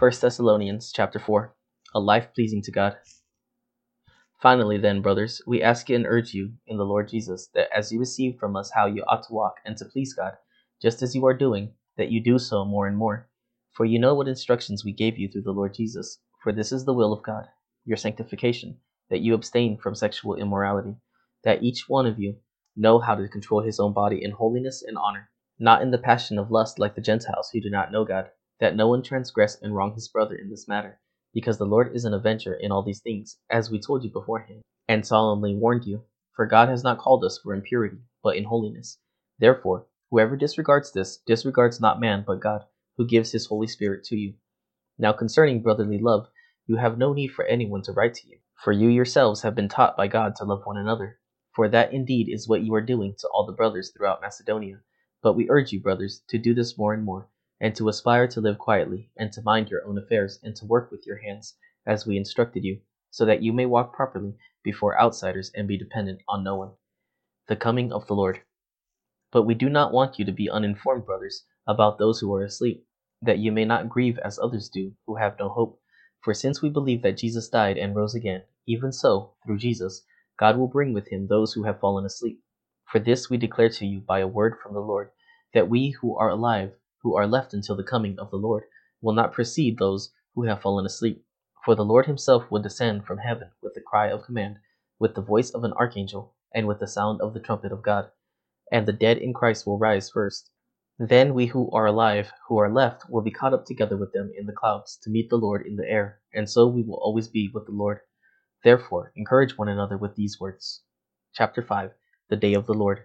1 Thessalonians chapter 4 A life pleasing to God. Finally, then, brothers, we ask and urge you in the Lord Jesus that as you received from us how you ought to walk and to please God, just as you are doing, that you do so more and more. For you know what instructions we gave you through the Lord Jesus. For this is the will of God, your sanctification, that you abstain from sexual immorality, that each one of you know how to control his own body in holiness and honor, not in the passion of lust like the Gentiles who do not know God, that no one transgress and wrong his brother in this matter, because the Lord is an avenger in all these things, as we told you beforehand, and solemnly warned you. For God has not called us for impurity, but in holiness. Therefore, whoever disregards this, disregards not man, but God, who gives his Holy Spirit to you. Now concerning brotherly love, you have no need for anyone to write to you, for you yourselves have been taught by God to love one another. For that indeed is what you are doing to all the brothers throughout Macedonia. But we urge you, brothers, to do this more and more, and to aspire to live quietly, and to mind your own affairs, and to work with your hands, as we instructed you, so that you may walk properly before outsiders and be dependent on no one. The coming of the Lord. But we do not want you to be uninformed, brothers, about those who are asleep, that you may not grieve as others do, who have no hope. For since we believe that Jesus died and rose again, even so, through Jesus, God will bring with him those who have fallen asleep. For this we declare to you by a word from the Lord, that we who are alive, who are left until the coming of the Lord, will not precede those who have fallen asleep. For the Lord himself will descend from heaven with the cry of command, with the voice of an archangel, and with the sound of the trumpet of God. And the dead in Christ will rise first. Then we who are alive, who are left, will be caught up together with them in the clouds to meet the Lord in the air, and so we will always be with the Lord. Therefore, encourage one another with these words. Chapter 5 The Day of the Lord.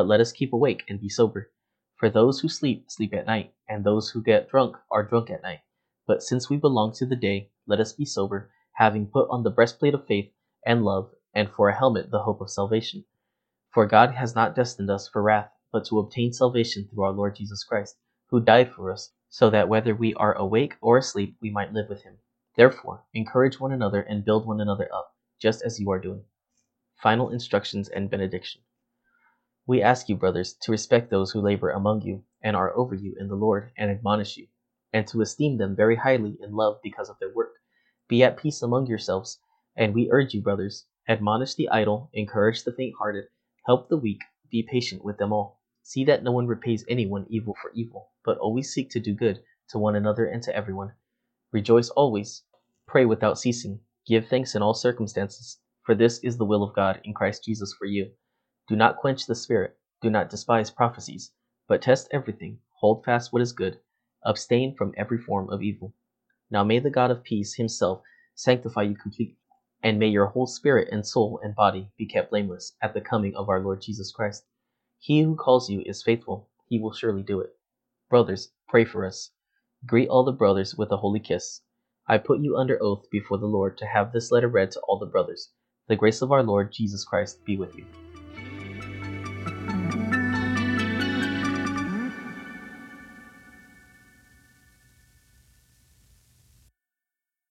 but let us keep awake and be sober. For those who sleep, sleep at night, and those who get drunk are drunk at night. But since we belong to the day, let us be sober, having put on the breastplate of faith and love, and for a helmet the hope of salvation. For God has not destined us for wrath, but to obtain salvation through our Lord Jesus Christ, who died for us, so that whether we are awake or asleep, we might live with him. Therefore, encourage one another and build one another up, just as you are doing. Final instructions and benediction. We ask you, brothers, to respect those who labor among you and are over you in the Lord and admonish you, and to esteem them very highly in love because of their work. Be at peace among yourselves, and we urge you, brothers, admonish the idle, encourage the faint hearted, help the weak, be patient with them all. See that no one repays anyone evil for evil, but always seek to do good to one another and to everyone. Rejoice always, pray without ceasing, give thanks in all circumstances, for this is the will of God in Christ Jesus for you. Do not quench the spirit, do not despise prophecies, but test everything, hold fast what is good, abstain from every form of evil. Now may the God of peace himself sanctify you completely, and may your whole spirit and soul and body be kept blameless at the coming of our Lord Jesus Christ. He who calls you is faithful, he will surely do it. Brothers, pray for us. Greet all the brothers with a holy kiss. I put you under oath before the Lord to have this letter read to all the brothers. The grace of our Lord Jesus Christ be with you.